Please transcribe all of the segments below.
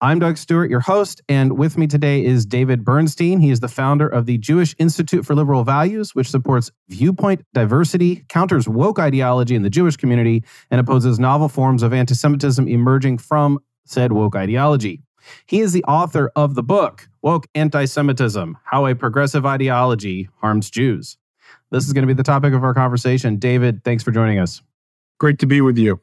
I'm Doug Stuart, your host, and with me today is David Bernstein. He is the founder of the Jewish Institute for Liberal Values, which supports viewpoint diversity, counters woke ideology in the Jewish community, and opposes novel forms of anti Semitism emerging from said woke ideology. He is the author of the book, Woke Anti Semitism How a Progressive Ideology Harms Jews. This is going to be the topic of our conversation. David, thanks for joining us. Great to be with you.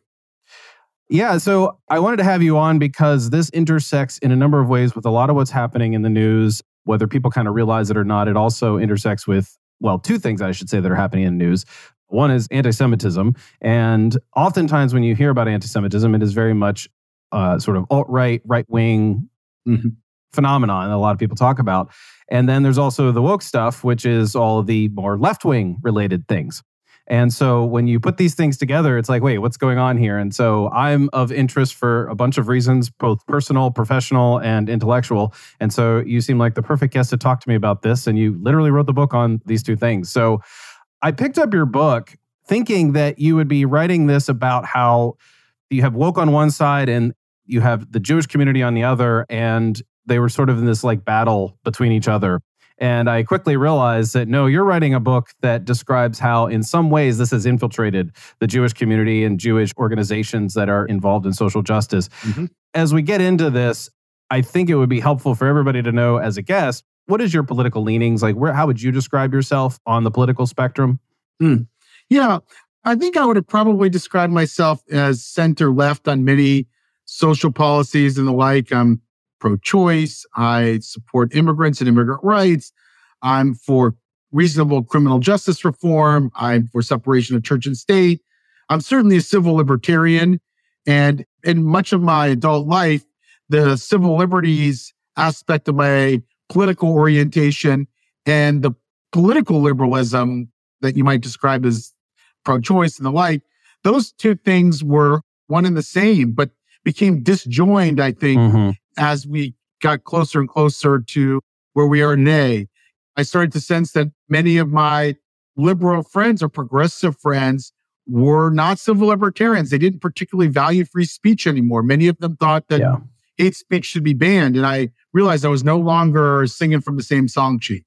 Yeah, so I wanted to have you on because this intersects in a number of ways with a lot of what's happening in the news, whether people kind of realize it or not. It also intersects with, well, two things I should say that are happening in the news. One is anti Semitism. And oftentimes when you hear about anti Semitism, it is very much uh, sort of alt right, right wing mm-hmm. phenomenon that a lot of people talk about. And then there's also the woke stuff, which is all of the more left wing related things. And so when you put these things together, it's like, wait, what's going on here? And so I'm of interest for a bunch of reasons, both personal, professional, and intellectual. And so you seem like the perfect guest to talk to me about this. And you literally wrote the book on these two things. So I picked up your book thinking that you would be writing this about how you have woke on one side and you have the Jewish community on the other. And they were sort of in this like battle between each other. And I quickly realized that no, you're writing a book that describes how, in some ways, this has infiltrated the Jewish community and Jewish organizations that are involved in social justice. Mm-hmm. As we get into this, I think it would be helpful for everybody to know as a guest what is your political leanings? Like, where, how would you describe yourself on the political spectrum? Mm. Yeah, I think I would have probably described myself as center left on many social policies and the like. I'm pro choice. I support immigrants and immigrant rights. I'm for reasonable criminal justice reform. I'm for separation of church and state. I'm certainly a civil libertarian. And in much of my adult life, the civil liberties aspect of my political orientation and the political liberalism that you might describe as pro choice and the like, those two things were one and the same, but became disjoined, I think, mm-hmm as we got closer and closer to where we are today, I started to sense that many of my liberal friends or progressive friends were not civil libertarians. They didn't particularly value free speech anymore. Many of them thought that yeah. hate speech should be banned. And I realized I was no longer singing from the same song sheet.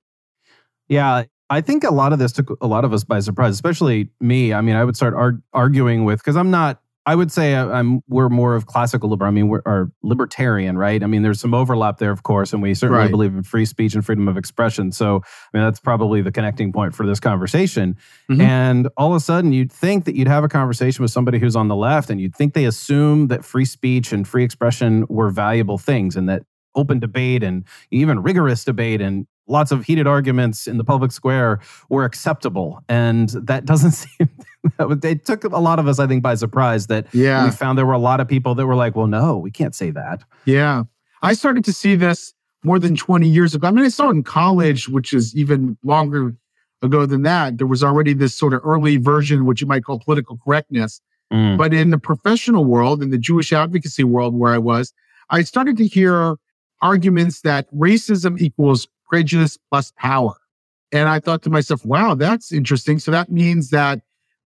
Yeah. I think a lot of this took a lot of us by surprise, especially me. I mean, I would start arg- arguing with, because I'm not I would say uh, I'm we're more of classical liberal. I mean, we're are libertarian, right? I mean, there's some overlap there, of course, and we certainly right. believe in free speech and freedom of expression. So, I mean, that's probably the connecting point for this conversation. Mm-hmm. And all of a sudden, you'd think that you'd have a conversation with somebody who's on the left, and you'd think they assume that free speech and free expression were valuable things, and that open debate and even rigorous debate and lots of heated arguments in the public square were acceptable. And that doesn't seem, it took a lot of us, I think, by surprise that yeah. we found there were a lot of people that were like, well, no, we can't say that. Yeah. I started to see this more than 20 years ago. I mean, I saw it in college, which is even longer ago than that. There was already this sort of early version, which you might call political correctness. Mm. But in the professional world, in the Jewish advocacy world where I was, I started to hear arguments that racism equals prejudice plus power. And I thought to myself, wow, that's interesting. So that means that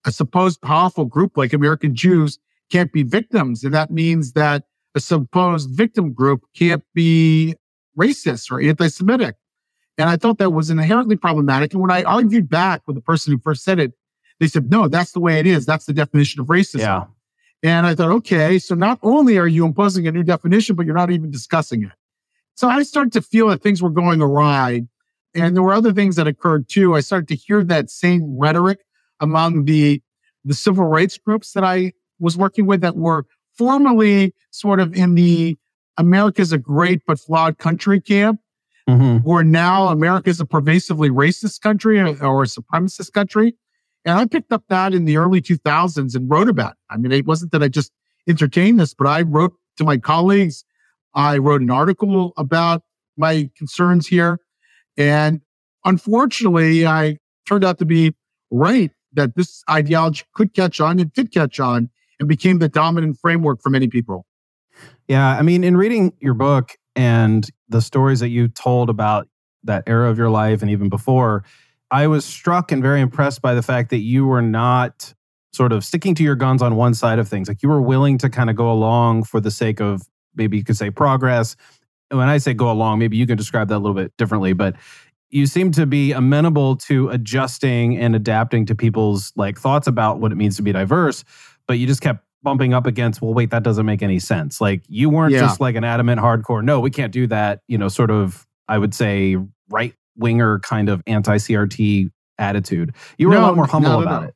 a supposed powerful group like American Jews can't be victims. And that means that a supposed victim group can't be racist or anti Semitic. And I thought that was inherently problematic. And when I argued back with the person who first said it, they said, no, that's the way it is. That's the definition of racism. Yeah. And I thought, okay, so not only are you imposing a new definition, but you're not even discussing it. So I started to feel that things were going awry. And there were other things that occurred too. I started to hear that same rhetoric among the, the civil rights groups that I was working with that were formerly sort of in the America's a great but flawed country camp, mm-hmm. where now America's a pervasively racist country or, or a supremacist country. And I picked up that in the early 2000s and wrote about it. I mean, it wasn't that I just entertained this, but I wrote to my colleagues I wrote an article about my concerns here. And unfortunately, I turned out to be right that this ideology could catch on and did catch on and became the dominant framework for many people. Yeah. I mean, in reading your book and the stories that you told about that era of your life and even before, I was struck and very impressed by the fact that you were not sort of sticking to your guns on one side of things. Like you were willing to kind of go along for the sake of maybe you could say progress. And When I say go along, maybe you can describe that a little bit differently, but you seem to be amenable to adjusting and adapting to people's like thoughts about what it means to be diverse, but you just kept bumping up against, well, wait, that doesn't make any sense. Like you weren't yeah. just like an adamant hardcore, no, we can't do that, you know, sort of, I would say, right winger kind of anti CRT attitude. You were no, a lot more humble about it.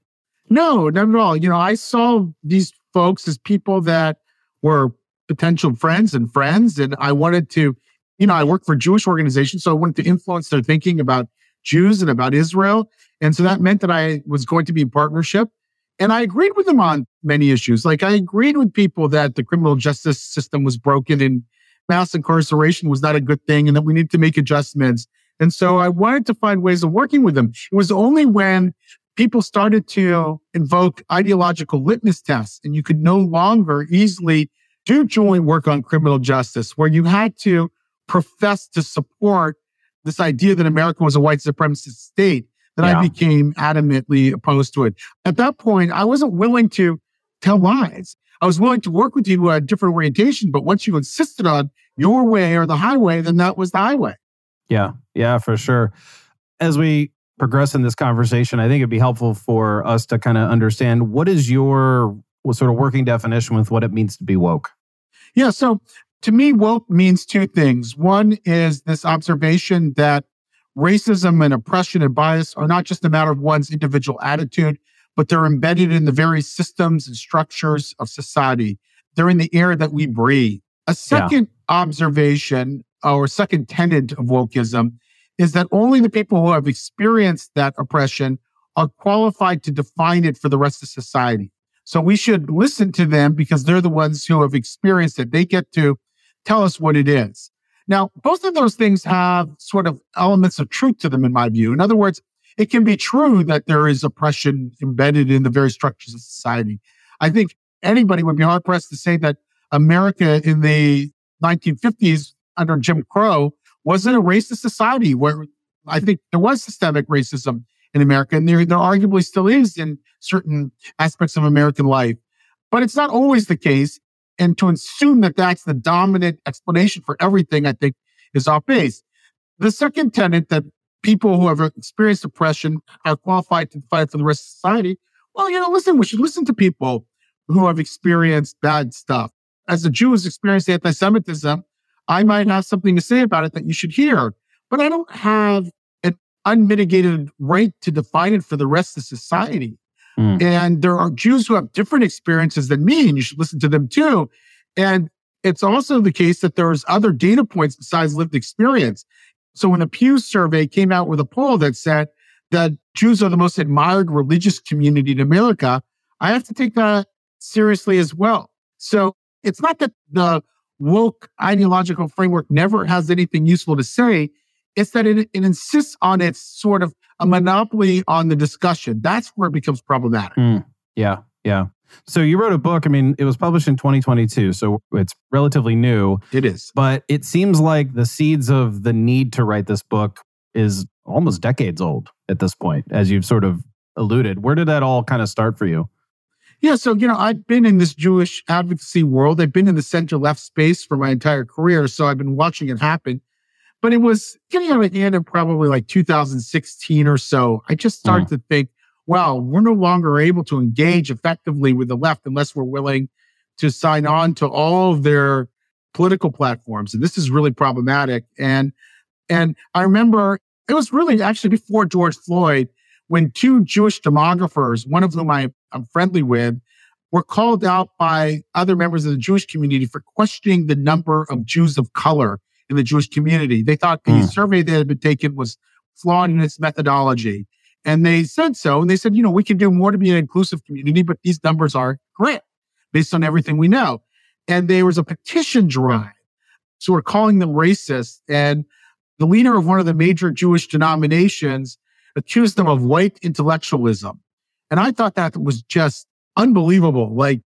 No, not at all. You know, I saw these folks as people that were potential friends and friends, and I wanted to, you know, I work for Jewish organizations, so I wanted to influence their thinking about Jews and about Israel. And so that meant that I was going to be in partnership. And I agreed with them on many issues. Like I agreed with people that the criminal justice system was broken and mass incarceration was not a good thing and that we need to make adjustments. And so I wanted to find ways of working with them. It was only when people started to invoke ideological litmus tests and you could no longer easily do joint work on criminal justice where you had to profess to support this idea that America was a white supremacist state that yeah. I became adamantly opposed to it. At that point, I wasn't willing to tell lies. I was willing to work with you who had different orientation, but once you insisted on your way or the highway, then that was the highway. Yeah, yeah, for sure. As we progress in this conversation, I think it'd be helpful for us to kind of understand what is your sort of working definition with what it means to be woke. Yeah, so to me, woke means two things. One is this observation that racism and oppression and bias are not just a matter of one's individual attitude, but they're embedded in the very systems and structures of society. They're in the air that we breathe. A second yeah. observation or second tenet of wokeism is that only the people who have experienced that oppression are qualified to define it for the rest of society. So we should listen to them because they're the ones who have experienced it. They get to tell us what it is. Now, both of those things have sort of elements of truth to them, in my view. In other words, it can be true that there is oppression embedded in the very structures of society. I think anybody would be hard pressed to say that America in the 1950s under Jim Crow wasn't a racist society where I think there was systemic racism in America, and there, there arguably still is in certain aspects of American life. But it's not always the case. And to assume that that's the dominant explanation for everything, I think, is off base. The second tenet that people who have experienced oppression are qualified to fight for the rest of society. Well, you know, listen, we should listen to people who have experienced bad stuff. As a Jew who's experienced anti-Semitism, I might have something to say about it that you should hear, but I don't have unmitigated right to define it for the rest of society. Mm. And there are Jews who have different experiences than me, and you should listen to them too. And it's also the case that there's other data points besides lived experience. So when a Pew survey came out with a poll that said that Jews are the most admired religious community in America, I have to take that seriously as well. So it's not that the woke ideological framework never has anything useful to say. It's that it, it insists on its sort of a monopoly on the discussion. That's where it becomes problematic. Mm, yeah, yeah. So you wrote a book. I mean, it was published in 2022, so it's relatively new. It is. But it seems like the seeds of the need to write this book is almost decades old at this point, as you've sort of alluded. Where did that all kind of start for you? Yeah. So, you know, I've been in this Jewish advocacy world. I've been in the center left space for my entire career. So I've been watching it happen. But it was getting out of the hand in probably like 2016 or so. I just started mm. to think, well, we're no longer able to engage effectively with the left unless we're willing to sign on to all of their political platforms. And this is really problematic. And, and I remember it was really actually before George Floyd when two Jewish demographers, one of whom I, am friendly with, were called out by other members of the Jewish community for questioning the number of Jews of color in the Jewish community. They thought the mm. survey that had been taken was flawed in its methodology. And they said so. And they said, you know, we can do more to be an inclusive community, but these numbers are correct based on everything we know. And there was a petition drive sort of calling them racist. And the leader of one of the major Jewish denominations accused them of white intellectualism. And I thought that was just unbelievable. Like,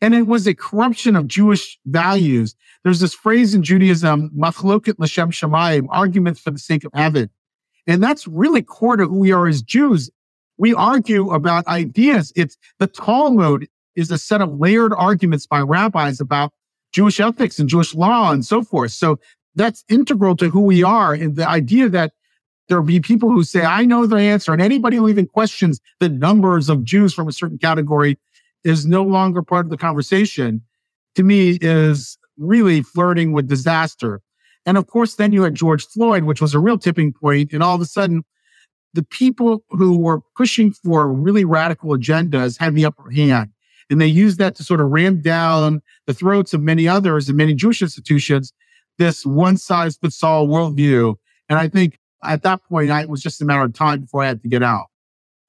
and it was a corruption of Jewish values. There's this phrase in Judaism, machloket l'shem shamayim, arguments for the sake of heaven. And that's really core to who we are as Jews. We argue about ideas. It's the Talmud is a set of layered arguments by rabbis about Jewish ethics and Jewish law and so forth. So that's integral to who we are. And the idea that there'll be people who say, I know the answer, and anybody who even questions the numbers of Jews from a certain category is no longer part of the conversation, to me is really flirting with disaster. And of course, then you had George Floyd, which was a real tipping point. and all of a sudden, the people who were pushing for really radical agendas had the upper hand. And they used that to sort of ram down the throats of many others and many Jewish institutions, this one size fits all worldview. And I think at that point, I, it was just a matter of time before I had to get out.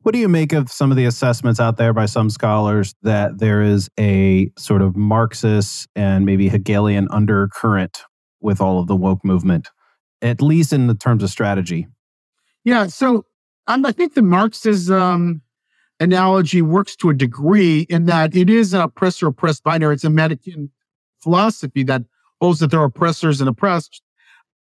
What do you make of some of the assessments out there by some scholars that there is a sort of Marxist and maybe Hegelian undercurrent with all of the woke movement, at least in the terms of strategy? Yeah. So um, I think the Marxism analogy works to a degree in that it is an oppressor oppressed binary. It's a Manichean philosophy that holds that there are oppressors and oppressed.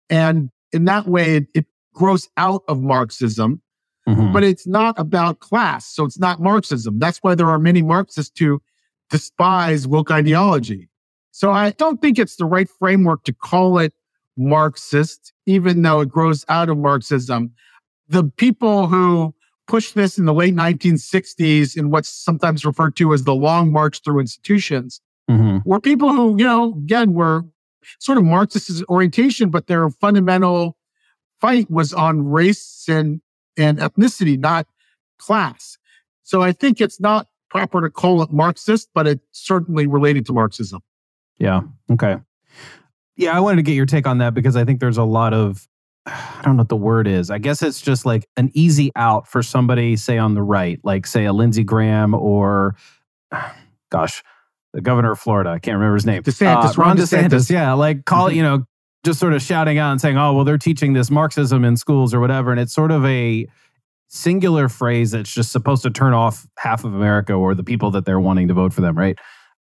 And in that way, it, it grows out of Marxism, mm-hmm. but it's not about class. So it's not Marxism. That's why there are many Marxists who despise woke ideology. So I don't think it's the right framework to call it Marxist, even though it grows out of Marxism. The people who pushed this in the late 1960s in what's sometimes referred to as the long march through institutions mm-hmm. were people who, you know, again, were sort of Marxist orientation, but their fundamental fight was on race and, and ethnicity, not class. So I think it's not proper to call it Marxist, but it's certainly related to Marxism. Yeah. Okay. Yeah, I wanted to get your take on that because I think there's a lot of I don't know what the word is. I guess it's just like an easy out for somebody, say on the right, like say a Lindsey Graham or, gosh, the governor of Florida. I can't remember his name. DeSantis, uh, Ron, DeSantis. DeSantis. Yeah, like call it, you know, just sort of shouting out and saying, "Oh, well, they're teaching this Marxism in schools or whatever," and it's sort of a singular phrase that's just supposed to turn off half of America or the people that they're wanting to vote for them, right?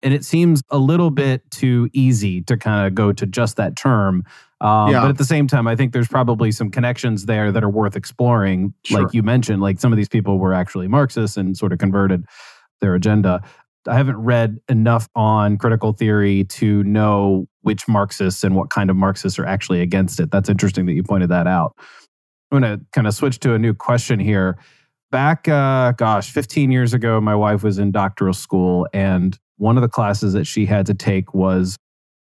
And it seems a little bit too easy to kind of go to just that term um, yeah. But at the same time, I think there's probably some connections there that are worth exploring. Sure. Like you mentioned, like some of these people were actually Marxists and sort of converted their agenda. I haven't read enough on critical theory to know which Marxists and what kind of Marxists are actually against it. That's interesting that you pointed that out. I'm going to kind of switch to a new question here. Back, uh, gosh, 15 years ago, my wife was in doctoral school, and one of the classes that she had to take was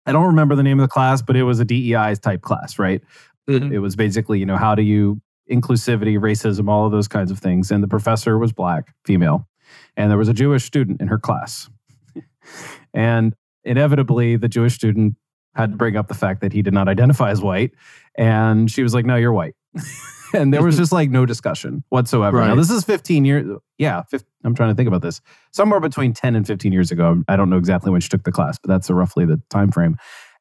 I don't remember the name of the class, but it was a DEI type class, right? Mm-hmm. It was basically, you know, how do you inclusivity, racism, all of those kinds of things. And the professor was black, female, and there was a Jewish student in her class. and inevitably, the Jewish student had to bring up the fact that he did not identify as white. And she was like, No, you're white. and there was just like no discussion whatsoever. Right. Now this is 15 years. Yeah, 15, I'm trying to think about this. Somewhere between 10 and 15 years ago. I don't know exactly when she took the class, but that's roughly the time frame.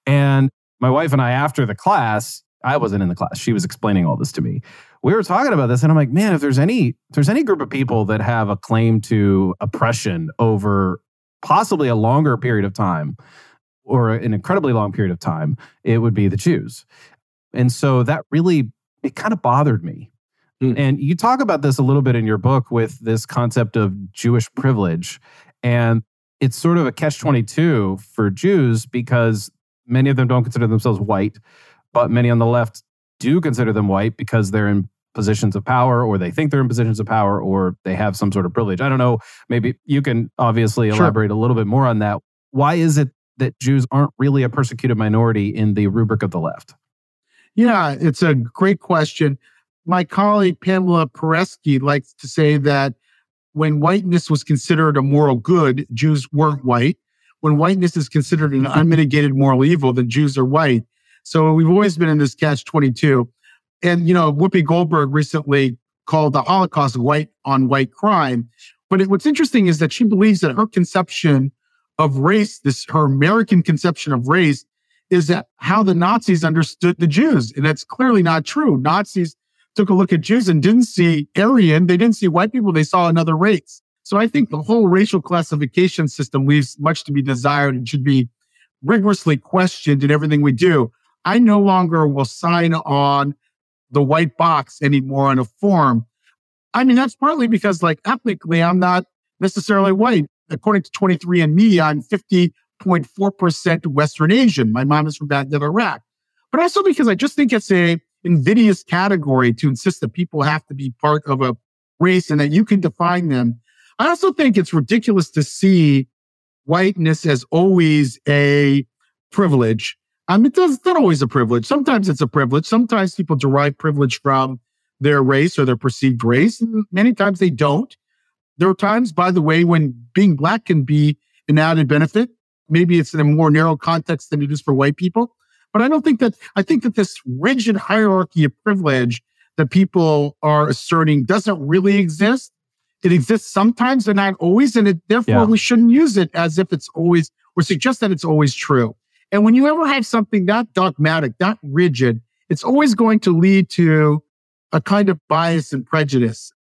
And my wife and I, after the class, I wasn't in the class. She was explaining all this to me. We were talking about this, and I'm like, man, if there's any, if there's any group of people that have a claim to oppression over possibly a longer period of time, or an incredibly long period of time, it would be the Jews. And so that really it kind of bothered me. Mm. And you talk about this a little bit in your book with this concept of Jewish privilege. And it's sort of a catch 22 for Jews because many of them don't consider themselves white, but many on the left do consider them white because they're in positions of power or they think they're in positions of power or they have some sort of privilege. I don't know. Maybe you can obviously elaborate sure. a little bit more on that. Why is it that Jews aren't really a persecuted minority in the rubric of the left? Yeah, it's a great question. My colleague Pamela Paresky likes to say that when whiteness was considered a moral good, Jews weren't white. When whiteness is considered an unmitigated moral evil, then Jews are white. So we've always been in this catch 22. And, you know, Whoopi Goldberg recently called the Holocaust white on white crime. But it, what's interesting is that she believes that her conception of race, this her American conception of race, is that how the Nazis understood the Jews. And that's clearly not true. Nazis took a look at Jews and didn't see Aryan. They didn't see white people. They saw another race. So I think the whole racial classification system leaves much to be desired and should be rigorously questioned in everything we do. I no longer will sign on the white box anymore on a form. I mean, that's partly because like ethnically, I'm not necessarily white. According to 23andMe, I'm 50.4% Western Asian. My mom is from Baghdad, Iraq. But also because I just think it's a invidious category to insist that people have to be part of a race and that you can define them. I also think it's ridiculous to see whiteness as always a privilege. I mean, it's not always a privilege. Sometimes it's a privilege. Sometimes people derive privilege from their race or their perceived race. And many times they don't. There are times, by the way, when being black can be an added benefit. Maybe it's in a more narrow context than it is for white people. But I don't think that, I think that this rigid hierarchy of privilege that people are asserting doesn't really exist. It exists sometimes and not always. And it, therefore yeah. we shouldn't use it as if it's always, or suggest that it's always true. And when you ever have something that dogmatic, that rigid, it's always going to lead to a kind of bias and prejudice.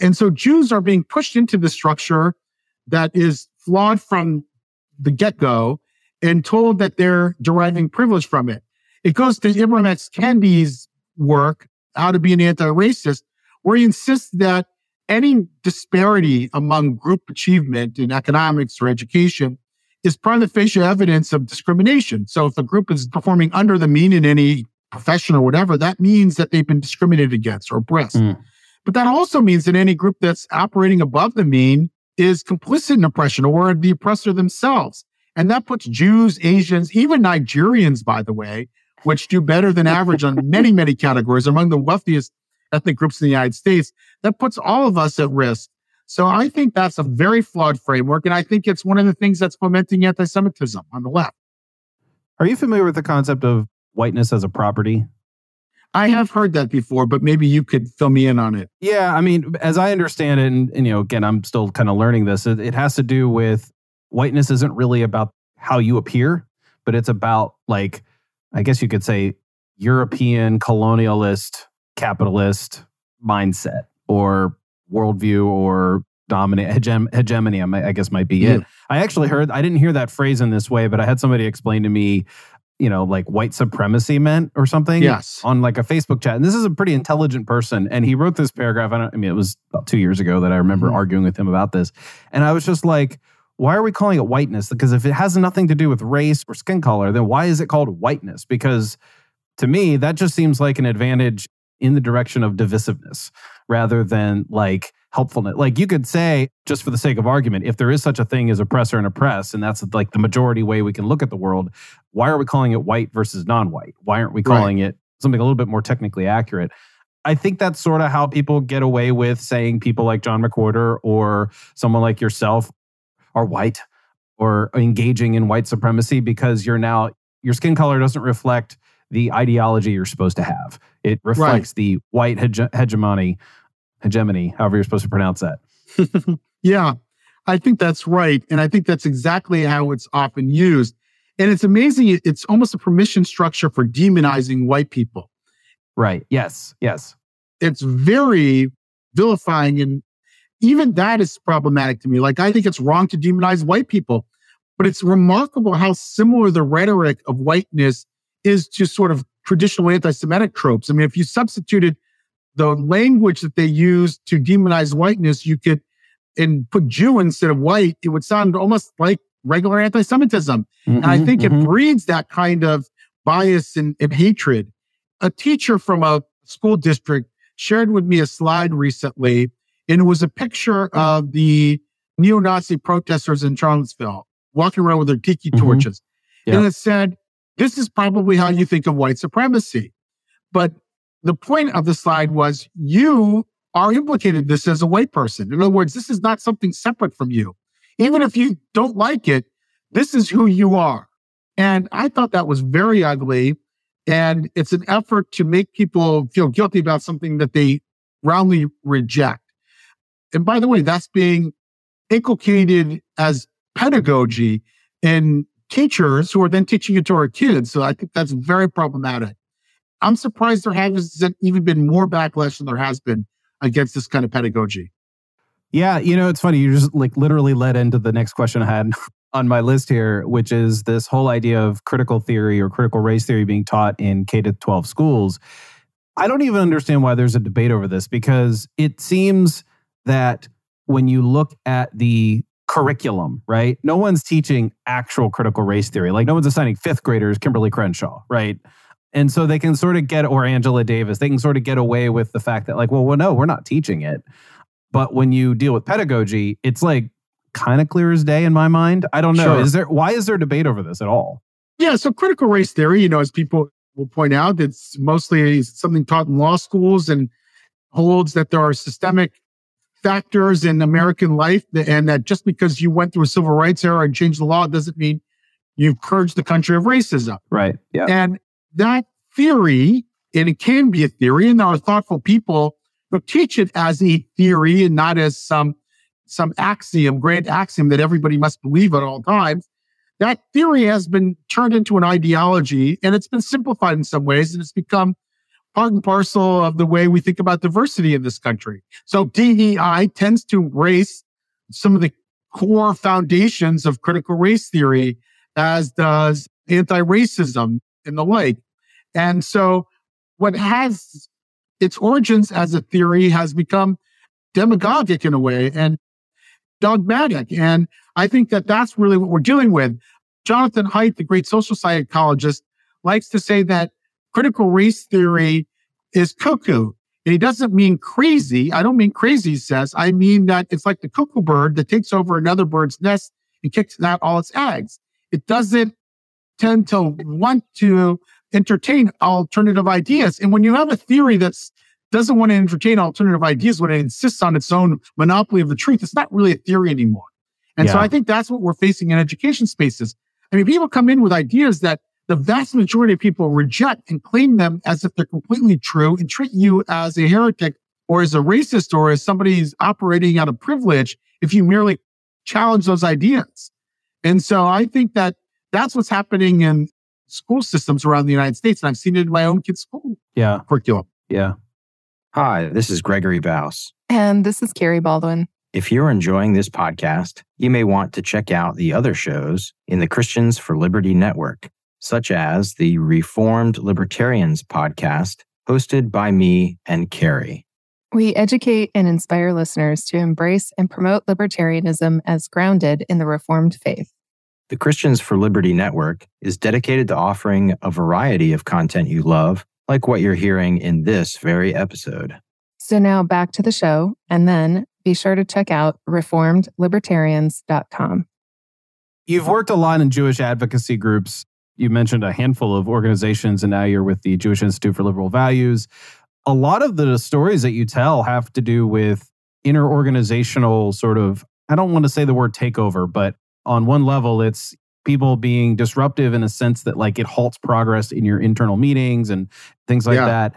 And so Jews are being pushed into the structure that is flawed from the get go and told that they're deriving privilege from it. It goes to Ibram X. Kendi's work, How to Be an Anti-Racist, where he insists that any disparity among group achievement in economics or education is prima facie evidence of discrimination. So if a group is performing under the mean in any profession or whatever, that means that they've been discriminated against or oppressed. Mm. But that also means that any group that's operating above the mean is complicit in oppression or the oppressor themselves. And that puts Jews, Asians, even Nigerians, by the way, which do better than average on many, many categories among the wealthiest ethnic groups in the United States. That puts all of us at risk. So I think that's a very flawed framework. And I think it's one of the things that's fomenting anti Semitism on the left. Are you familiar with the concept of whiteness as a property? I have heard that before, but maybe you could fill me in on it. Yeah, I mean, as I understand it, and, and you know, again, I'm still kind of learning this. It, it has to do with whiteness isn't really about how you appear, but it's about like, I guess you could say, European colonialist capitalist mindset or worldview or dominate hegem, hegemony i guess might be it. I actually heard i didn't hear that phrase in this way but i had somebody explain to me you know like white supremacy meant or something yes. on like a facebook chat. And this is a pretty intelligent person and he wrote this paragraph. I, don't, I mean it was about two years ago that i remember mm. arguing with him about this. And i was just like why are we calling it whiteness? Because if it has nothing to do with race or skin color then why is it called whiteness? Because to me that just seems like an advantage in the direction of divisiveness rather than like helpfulness. Like you could say, just for the sake of argument, if there is such a thing as oppressor and oppressed, and that's like the majority way we can look at the world, why are we calling it white versus non white? Why aren't we calling right. it something a little bit more technically accurate? I think that's sort of how people get away with saying people like John McWhorter or someone like yourself are white or engaging in white supremacy because you're now, your skin color doesn't reflect the ideology you're supposed to have. It reflects right. the white hege- hegemony, hegemony, however you're supposed to pronounce that. yeah, I think that's right. And I think that's exactly how it's often used. And it's amazing. It's almost a permission structure for demonizing white people. Right. Yes. Yes. It's very vilifying. And even that is problematic to me. Like, I think it's wrong to demonize white people, but it's remarkable how similar the rhetoric of whiteness is to sort of traditional anti-Semitic tropes. I mean, if you substituted the language that they use to demonize whiteness, you could and put Jew instead of white, it would sound almost like regular anti-Semitism. Mm-hmm, and I mm-hmm, think mm-hmm. it breeds that kind of bias and, and hatred. A teacher from a school district shared with me a slide recently, and it was a picture of the neo-Nazi protesters in Charlottesville walking around with their tiki mm-hmm. torches. Yep. And it said, this is probably how you think of white supremacy. But the point of the slide was you are implicated this as a white person. In other words, this is not something separate from you. Even if you don't like it, this is who you are. And I thought that was very ugly. And it's an effort to make people feel guilty about something that they roundly reject. And by the way, that's being inculcated as pedagogy in teachers who are then teaching it to our kids. So I think that's very problematic. I'm surprised there hasn't even been more backlash than there has been against this kind of pedagogy. Yeah, you know, it's funny. You just like literally led into the next question I had on my list here, which is this whole idea of critical theory or critical race theory being taught in K to 12 schools. I don't even understand why there's a debate over this because it seems that when you look at the curriculum, right? No one's teaching actual critical race theory. Like no one's assigning fifth graders Kimberly Crenshaw, right? And so they can sort of get, or Angela Davis, they can sort of get away with the fact that, like, well, well, no, we're not teaching it. But when you deal with pedagogy, it's like kind of clear as day in my mind. I don't know. Sure. Is there why is there debate over this at all? Yeah, so critical race theory, you know, as people will point out, it's mostly something taught in law schools and holds that there are systemic factors in American life and that just because you went through a civil rights era and changed the law doesn't mean you've purged the country of racism. Right. Yeah. And that theory, and it can be a theory, and there are thoughtful people who teach it as a theory and not as some some axiom, grand axiom that everybody must believe at all times. That theory has been turned into an ideology and it's been simplified in some ways and it's become part and parcel of the way we think about diversity in this country. So DEI tends to embrace some of the core foundations of critical race theory, as does anti-racism and the like. And so what has its origins as a theory has become demagogic in a way and dogmatic. And I think that that's really what we're dealing with. Jonathan Haidt, the great social psychologist, likes to say that critical race theory is cuckoo. And he doesn't mean crazy. I don't mean crazy, he says. I mean that it's like the cuckoo bird that takes over another bird's nest and kicks out all its eggs. It doesn't tend to want to entertain alternative ideas. And when you have a theory that doesn't want to entertain alternative ideas when it insists on its own monopoly of the truth, it's not really a theory anymore. And yeah. so I think that's what we're facing in education spaces. I mean, people come in with ideas that the vast majority of people reject and claim them as if they're completely true and treat you as a heretic or as a racist or as somebody who's operating out of privilege if you merely challenge those ideas. And so I think that that's what's happening in school systems around the United States. And I've seen it in my own kids' school yeah. curriculum. Yeah. Hi, this is Gregory Baus. And this is Kerry Baldwin. If you're enjoying this podcast, you may want to check out the other shows in the Christians for Liberty Network such as the Reformed Libertarians podcast, hosted by me and Kerry. We educate and inspire listeners to embrace and promote libertarianism as grounded in the Reformed faith. The Christians for Liberty Network is dedicated to offering a variety of content you love, like what you're hearing in this very episode. So now back to the show, and then be sure to check out reformedlibertarians.com. You've worked a lot in Jewish advocacy groups you mentioned a handful of organizations, and now you're with the Jewish Institute for Liberal Values. A lot of the stories that you tell have to do with interorganizational sort of, I don't want to say the word takeover, but on one level, it's people being disruptive in a sense that like it halts progress in your internal meetings and things like yeah. that.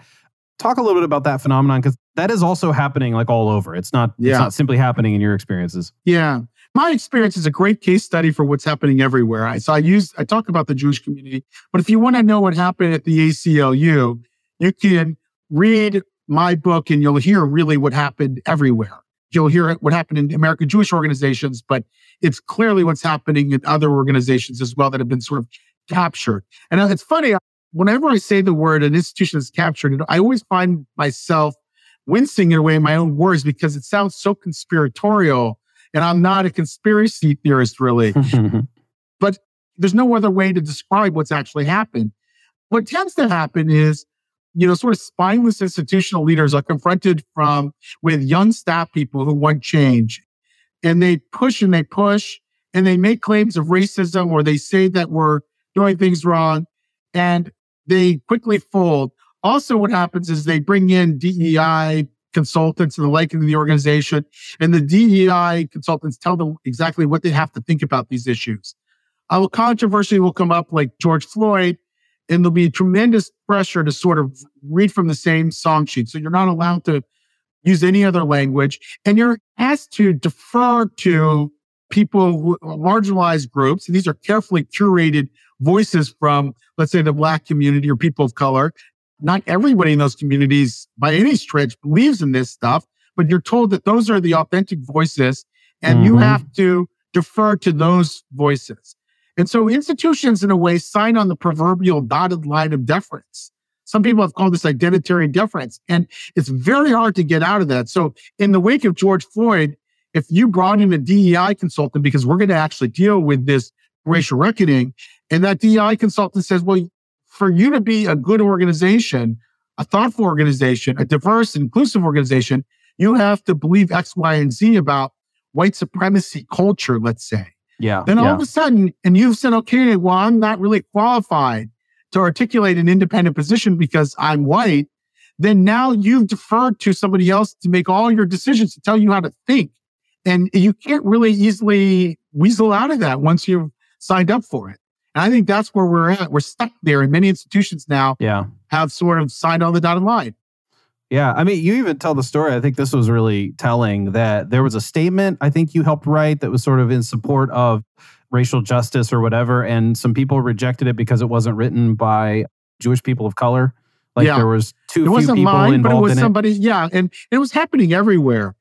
Talk a little bit about that phenomenon because that is also happening like all over. It's not yeah. it's not simply happening in your experiences. Yeah my experience is a great case study for what's happening everywhere. I, so I use, I talk about the Jewish community, but if you want to know what happened at the ACLU, you can read my book and you'll hear really what happened everywhere. You'll hear what happened in American Jewish organizations, but it's clearly what's happening in other organizations as well that have been sort of captured. And uh, it's funny, whenever I say the word an institution is captured, I always find myself wincing in a way in my own words because it sounds so conspiratorial and I'm not a conspiracy theorist, really. but there's no other way to describe what's actually happened. What tends to happen is, you know, sort of spineless institutional leaders are confronted from with young staff people who want change. And they push and they push and they make claims of racism or they say that we're doing things wrong and they quickly fold. Also, what happens is they bring in DEI consultants and the like in the organization. And the DEI consultants tell them exactly what they have to think about these issues. A controversy will come up like George Floyd, and there'll be tremendous pressure to sort of read from the same song sheet. So you're not allowed to use any other language, and you're asked to defer to people who marginalized groups. And these are carefully curated voices from, let's say, the black community or people of color. Not everybody in those communities by any stretch believes in this stuff, but you're told that those are the authentic voices and mm-hmm. you have to defer to those voices. And so institutions, in a way, sign on the proverbial dotted line of deference. Some people have called this identitary deference, and it's very hard to get out of that. So, in the wake of George Floyd, if you brought in a DEI consultant because we're going to actually deal with this racial reckoning, and that DEI consultant says, well, for you to be a good organization, a thoughtful organization, a diverse, inclusive organization, you have to believe X, Y, and Z about white supremacy culture, let's say. Yeah. Then all yeah. of a sudden, and you've said, okay, well, I'm not really qualified to articulate an independent position because I'm white. Then now you've deferred to somebody else to make all your decisions to tell you how to think. And you can't really easily weasel out of that once you've signed up for it. And I think that's where we're at. We're stuck there. And many institutions now yeah. have sort of signed on the dotted line. Yeah. I mean, you even tell the story. I think this was really telling that there was a statement I think you helped write that was sort of in support of racial justice or whatever. And some people rejected it because it wasn't written by Jewish people of color. Like yeah. there was too it wasn't few people mine, involved but it was in somebody, it. Yeah. And it was happening everywhere.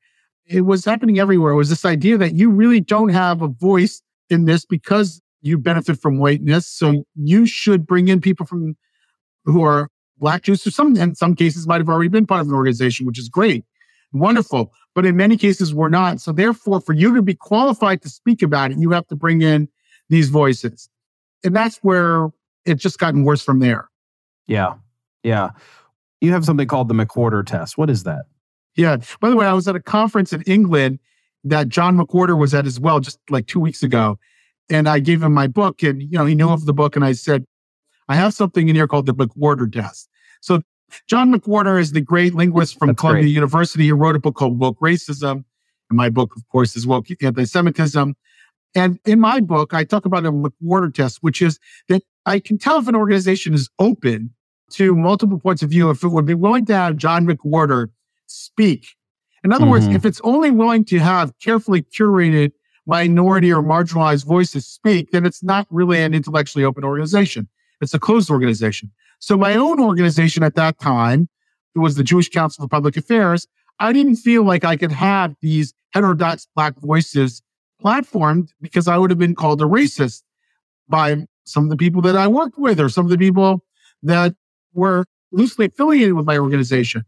It was happening everywhere. It was this idea that you really don't have a voice in this because you benefit from whiteness. So you should bring in people from who are black Jews, who some in some cases might have already been part of an organization, which is great, wonderful. But in many cases, we're not. So therefore, for you to be qualified to speak about it, you have to bring in these voices. And that's where it's just gotten worse from there. Yeah. Yeah. You have something called the McWhorter test. What is that? Yeah. By the way, I was at a conference in England that John McWhorter was at as well, just like two weeks ago. And I gave him my book and, you know, he knew of the book. And I said, I have something in here called the McWhorter test. So John McWhorter is the great linguist from That's Columbia great. University. He wrote a book called Woke Racism. And my book, of course, is Woke Anti-Semitism. And in my book, I talk about a McWhorter test, which is that I can tell if an organization is open to multiple points of view, if it would be willing to have John McWhorter speak. In other mm-hmm. words, if it's only willing to have carefully curated minority or marginalized voices speak, then it's not really an intellectually open organization. It's a closed organization. So my own organization at that time, it was the Jewish Council for Public Affairs. I didn't feel like I could have these heterodox black voices platformed because I would have been called a racist by some of the people that I worked with or some of the people that were loosely affiliated with my organization.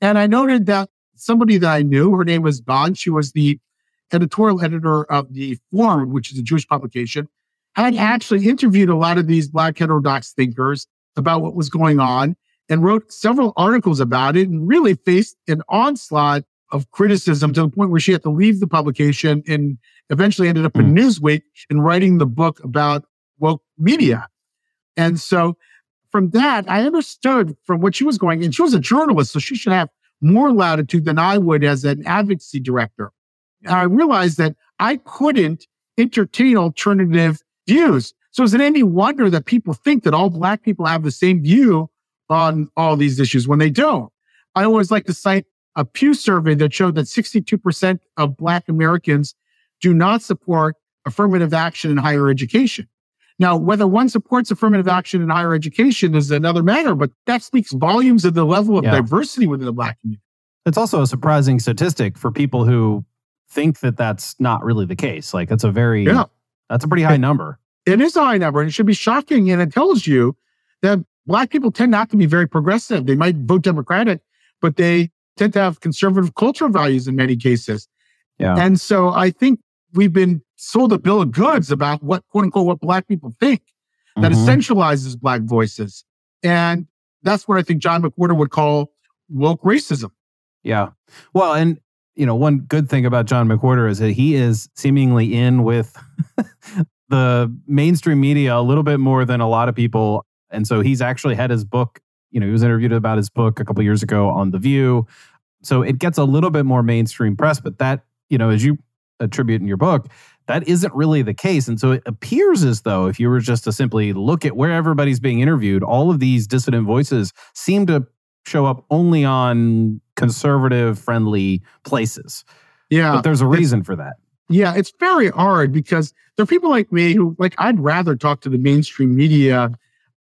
And I noted that somebody that I knew, her name was Dawn, she was the editorial editor of the Forward, which is a Jewish publication, had actually interviewed a lot of these Black heterodox thinkers about what was going on and wrote several articles about it and really faced an onslaught of criticism to the point where she had to leave the publication and eventually ended up in hmm. Newsweek and writing the book about woke media. And so from that, I understood from what she was going, and she was a journalist, so she should have more latitude than I would as an advocacy director. I realized that I couldn't entertain alternative views. So is it any wonder that people think that all black people have the same view on all these issues when they don't? I always like to cite a Pew survey that showed that 62% of black Americans do not support affirmative action in higher education. Now, whether one supports affirmative action in higher education is another matter, but that speaks volumes of the level of yeah. diversity within the Black community. It's also a surprising statistic for people who think that that's not really the case. Like, that's a very, yeah. That's a pretty high number. It is a high number, and it should be shocking. And it tells you that Black people tend not to be very progressive. They might vote Democratic, but they tend to have conservative cultural values in many cases. Yeah. And so I think we've been sold a bill of goods about what quote unquote what black people think that mm-hmm. essentializes black voices. And that's what I think John McWhorter would call woke racism. Yeah. Well, and you know, one good thing about John McWhorter is that he is seemingly in with the mainstream media a little bit more than a lot of people. And so he's actually had his book, you know, he was interviewed about his book a couple years ago on The View. So it gets a little bit more mainstream press, but that, you know, as you attribute in your book, that isn't really the case. And so it appears as though if you were just to simply look at where everybody's being interviewed, all of these dissident voices seem to show up only on conservative friendly places. Yeah. But there's a reason for that. Yeah, it's very hard because there are people like me who, like, I'd rather talk to the mainstream media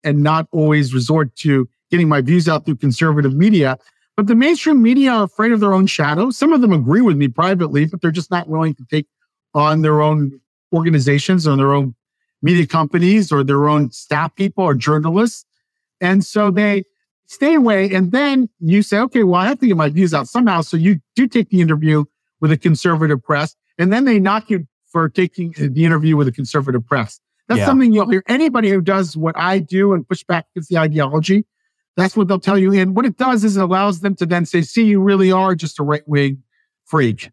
and not always resort to getting my views out through conservative media. But the mainstream media are afraid of their own shadow. Some of them agree with me privately, but they're just not willing to take on their own organizations or their own media companies or their own staff people or journalists. And so they stay away. And then you say, okay, well, I have to get my views out somehow. So you do take the interview with a conservative press. And then they knock you for taking the interview with a conservative press. That's Yeah. something you'll hear. Anybody who does what I do and push back against the ideology, that's what they'll tell you. And what it does is it allows them to then say, see, you really are just a right wing freak.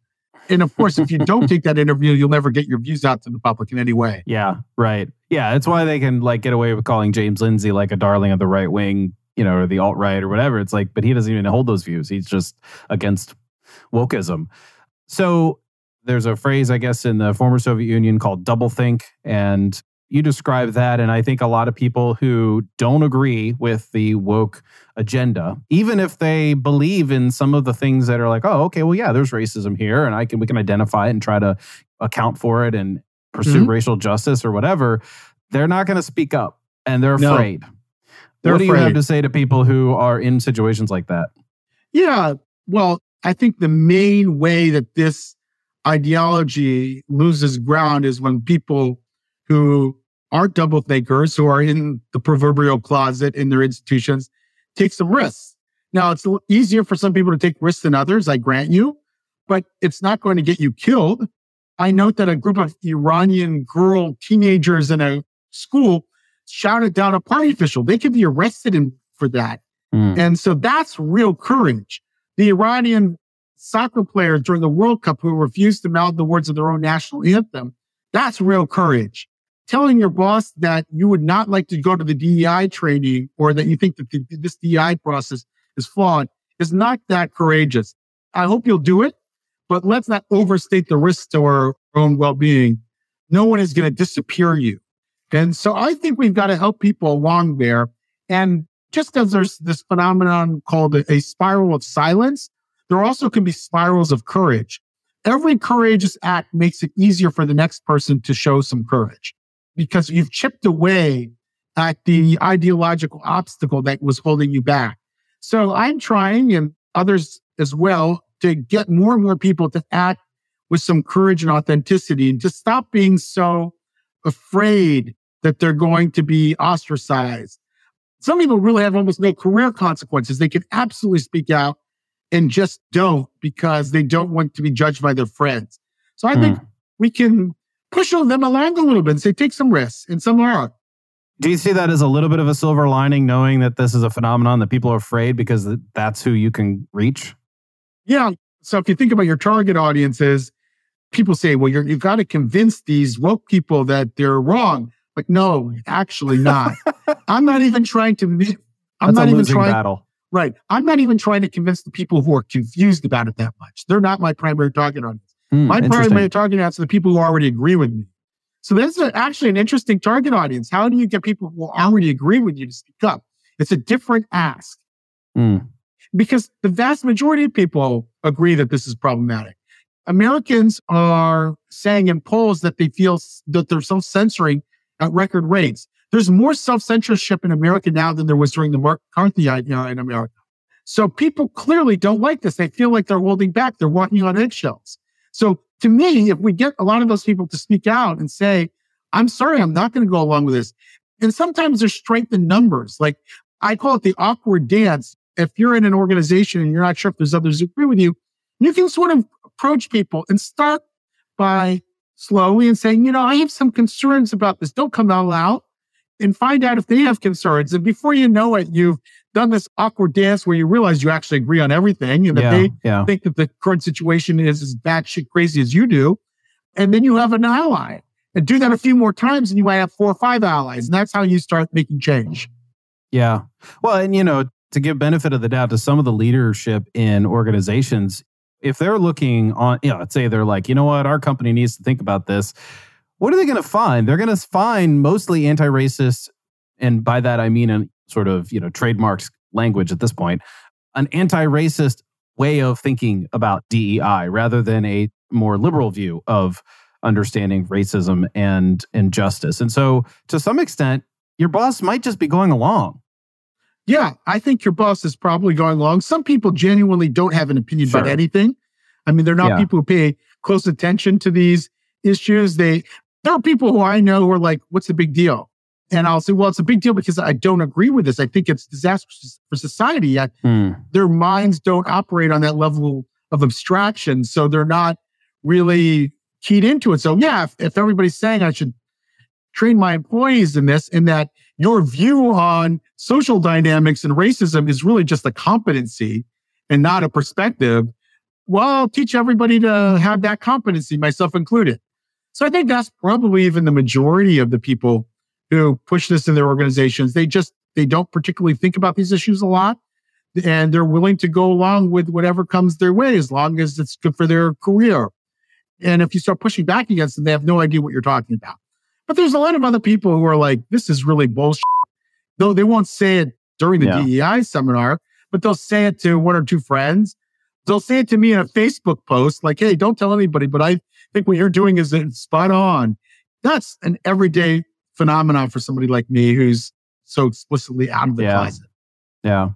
And of course, if you don't take that interview, you'll never get your views out to the public in any way. Yeah, right. Yeah, that's why they can like get away with calling James Lindsay like a darling of the right wing, you know, or the alt right or whatever. It's like, but he doesn't even hold those views. He's just against wokeism. So there's a phrase, I guess, in the former Soviet Union called doublethink, and you describe that. And I think a lot of people who don't agree with the woke agenda, even if they believe in some of the things that are like, oh, okay, well, yeah, there's racism here, and I can we can identify it and try to account for it and pursue Mhm. racial justice or whatever, they're not going to speak up and they're No. Afraid. They're what do you have to say to people who are in situations like that? Yeah. Well, I think the main way that this ideology loses ground is when people who aren't double thinkers, who are in the proverbial closet in their institutions, take some risks. Now, it's easier for some people to take risks than others, I grant you, but it's not going to get you killed. I note that a group of Iranian girl teenagers in a school shouted down a party official. They could be arrested in, for that. Mm. And so that's real courage. The Iranian soccer players during the World Cup who refused to mouth the words of their own national anthem, that's real courage. Telling your boss that you would not like to go to the DEI training or that you think that the, this DEI process is flawed is not that courageous. I hope you'll do it, but let's not overstate the risks to our own well-being. No one is going to disappear you. And so I think we've got to help people along there. And just as there's this phenomenon called a, a spiral of silence, there also can be spirals of courage. Every courageous act makes it easier for the next person to show some courage because you've chipped away at the ideological obstacle that was holding you back. So I'm trying and others as well to get more and more people to act with some courage and authenticity and to stop being so afraid that they're going to be ostracized. Some people really have almost no career consequences. They can absolutely speak out and just don't because they don't want to be judged by their friends. So I think hmm. we can push them along a little bit and say, take some risks and some are. Do you see that as a little bit of a silver lining, knowing that this is a phenomenon that people are afraid because that's who you can reach? Yeah. So if you think about your target audiences, people say, well, you're, you've got to convince these woke people that they're wrong. But no, actually not. I'm not even trying to, I'm That's not a even trying, battle. right. I'm not even trying to convince the people who are confused about it that much. They're not my primary target audience. Hmm, My primary target audience are the people who already agree with me. So that's a, actually an interesting target audience. How do you get people who already agree with you to speak up? It's a different ask Hmm. because the vast majority of people agree that this is problematic. Americans are saying in polls that they feel that they're self censoring at record rates. There's more self censorship in America now than there was during the McCarthy era uh, in America. So people clearly don't like this. They feel like they're holding back. They're walking on eggshells. So to me, if we get a lot of those people to speak out and say, I'm sorry, I'm not going to go along with this. And sometimes there's strength in numbers. Like I call it the awkward dance. If you're in an organization and you're not sure if there's others who agree with you, you can sort of approach people and start by slowly and saying, you know, I have some concerns about this. Don't come all out loud and find out if they have concerns. And before you know it, you've done this awkward dance where you realize you actually agree on everything and that Yeah, they yeah. think that the current situation is as batshit crazy as you do. And then you have an ally. And do that a few more times and you might have four or five allies. And that's how you start making change. Yeah. Well, and you know, to give benefit of the doubt to some of the leadership in organizations, if they're looking on, you know, let's say they're like, you know what, our company needs to think about this. What are they going to find? They're going to find mostly anti-racist, and by that I mean a sort of you know trademarks language at this point, an anti-racist way of thinking about DEI rather than a more liberal view of understanding racism and injustice. And so, to some extent, your boss might just be going along. Yeah, I think your boss is probably going along. Some people genuinely don't have an opinion Sure. about anything. I mean, they're not Yeah. people who pay close attention to these issues. They there are people who I know who are like, "What's the big deal?" And I'll say, "Well, it's a big deal because I don't agree with this. I think it's disastrous for society." Yet hmm. their minds don't operate on that level of abstraction, so they're not really keyed into it. So, yeah, if, if everybody's saying I should train my employees in this, and that your view on social dynamics and racism is really just a competency and not a perspective, well, I'll teach everybody to have that competency, myself included. So I think that's probably even the majority of the people who push this in their organizations. They just they don't particularly think about these issues a lot. And they're willing to go along with whatever comes their way as long as it's good for their career. And if you start pushing back against them, they have no idea what you're talking about. But there's a lot of other people who are like, this is really bullshit. Though they won't say it during the Yeah. DEI seminar, but they'll say it to one or two friends. They'll say it to me in a Facebook post, like, hey, don't tell anybody, but I think what you're doing is spot on. That's an everyday phenomenon for somebody like me who's so explicitly out of the Yeah. closet. Yeah.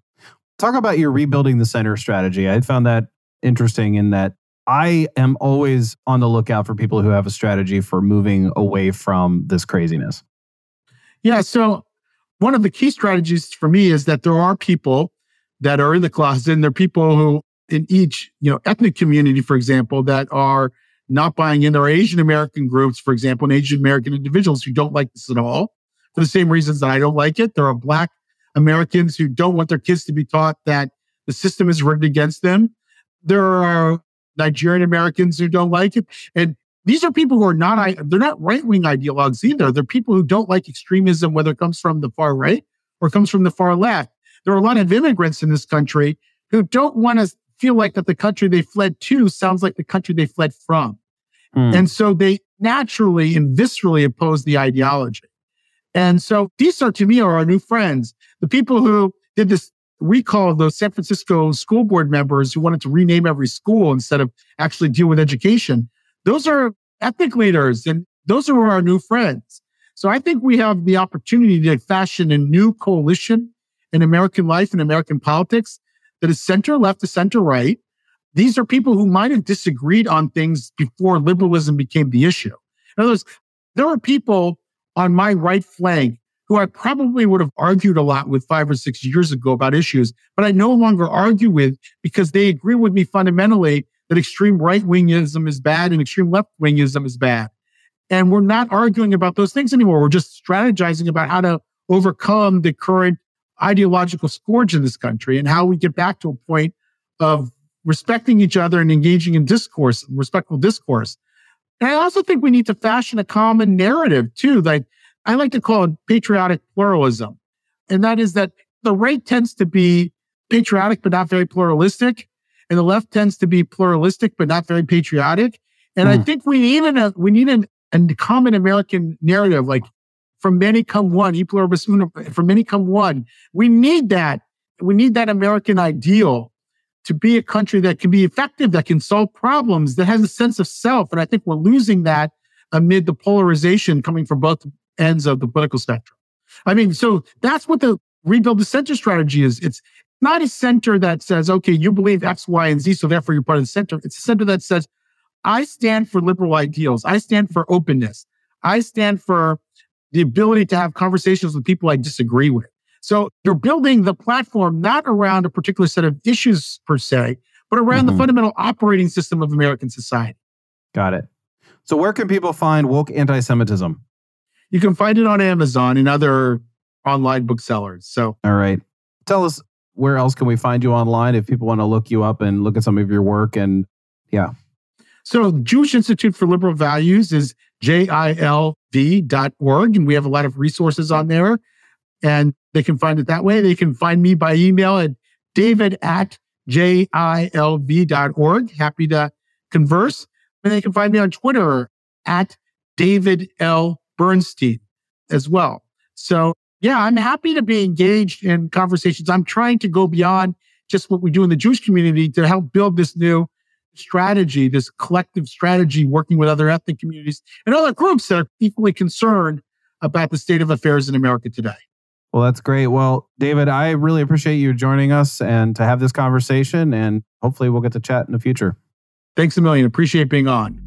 Talk about your rebuilding the center strategy. I found that interesting in that I am always on the lookout for people who have a strategy for moving away from this craziness. Yeah. So one of the key strategies for me is that there are people that are in the closet and there are people who in each, you know, ethnic community, for example, that are not buying in. There are Asian American groups, for example, and Asian American individuals who don't like this at all for the same reasons that I don't like it. There are black Americans who don't want their kids to be taught that the system is rigged against them. There are Nigerian Americans who don't like it. And these are people who are not, they're not right wing ideologues either. They're people who don't like extremism, whether it comes from the far right or comes from the far left. There are a lot of immigrants in this country who don't want to feel like that the country they fled to sounds like the country they fled from. Hmm. And so they naturally and viscerally oppose the ideology. And so these are to me are our new friends. The people who did this recall of those San Francisco school board members who wanted to rename every school instead of actually deal with education. Those are ethnic leaders and those are our new friends. So I think we have the opportunity to fashion a new coalition in American life and American politics that is center left to center right. These are people who might have disagreed on things before liberalism became the issue. In other words, there are people on my right flank who I probably would have argued a lot with five or six years ago about issues, but I no longer argue with because they agree with me fundamentally that extreme right wingism is bad and extreme left wingism is bad. And we're not arguing about those things anymore. We're just strategizing about how to overcome the current ideological scourge in this country and how we get back to a point of respecting each other and engaging in discourse, respectful discourse. And I also think we need to fashion a common narrative too. Like I like to call it patriotic pluralism. And that is that the right tends to be patriotic, but not very pluralistic. And the left tends to be pluralistic, but not very patriotic. And I Hmm. think we need an, we need an, a common American narrative, like from many come one, e pluribus unum, from many come one. We need that. We need that American ideal to be a country that can be effective, that can solve problems, that has a sense of self. And I think we're losing that amid the polarization coming from both ends of the political spectrum. I mean, so that's what the rebuild the center strategy is. It's not a center that says, okay, you believe X, Y, and Z, so therefore you're part of the center. It's a center that says, I stand for liberal ideals. I stand for openness. I stand for the ability to have conversations with people I disagree with. So you're building the platform not around a particular set of issues per se, but around Mhm. the fundamental operating system of American society. Got it. So, where can people find woke anti Semitism? You can find it on Amazon and other online booksellers. So All right. Tell us where else can we find you online if people want to look you up and look at some of your work and yeah. So Jewish Institute for Liberal Values is jilv.org. And we have a lot of resources on there. And they can find it that way. They can find me by email at david at jilv.org. Happy to converse. And they can find me on Twitter at David L. Bernstein as well. So yeah, I'm happy to be engaged in conversations. I'm trying to go beyond just what we do in the Jewish community to help build this new strategy, this collective strategy, working with other ethnic communities and other groups that are equally concerned about the state of affairs in America today. Well, that's great. Well, David, I really appreciate you joining us and to have this conversation, and hopefully we'll get to chat in the future. Thanks a million. Appreciate being on.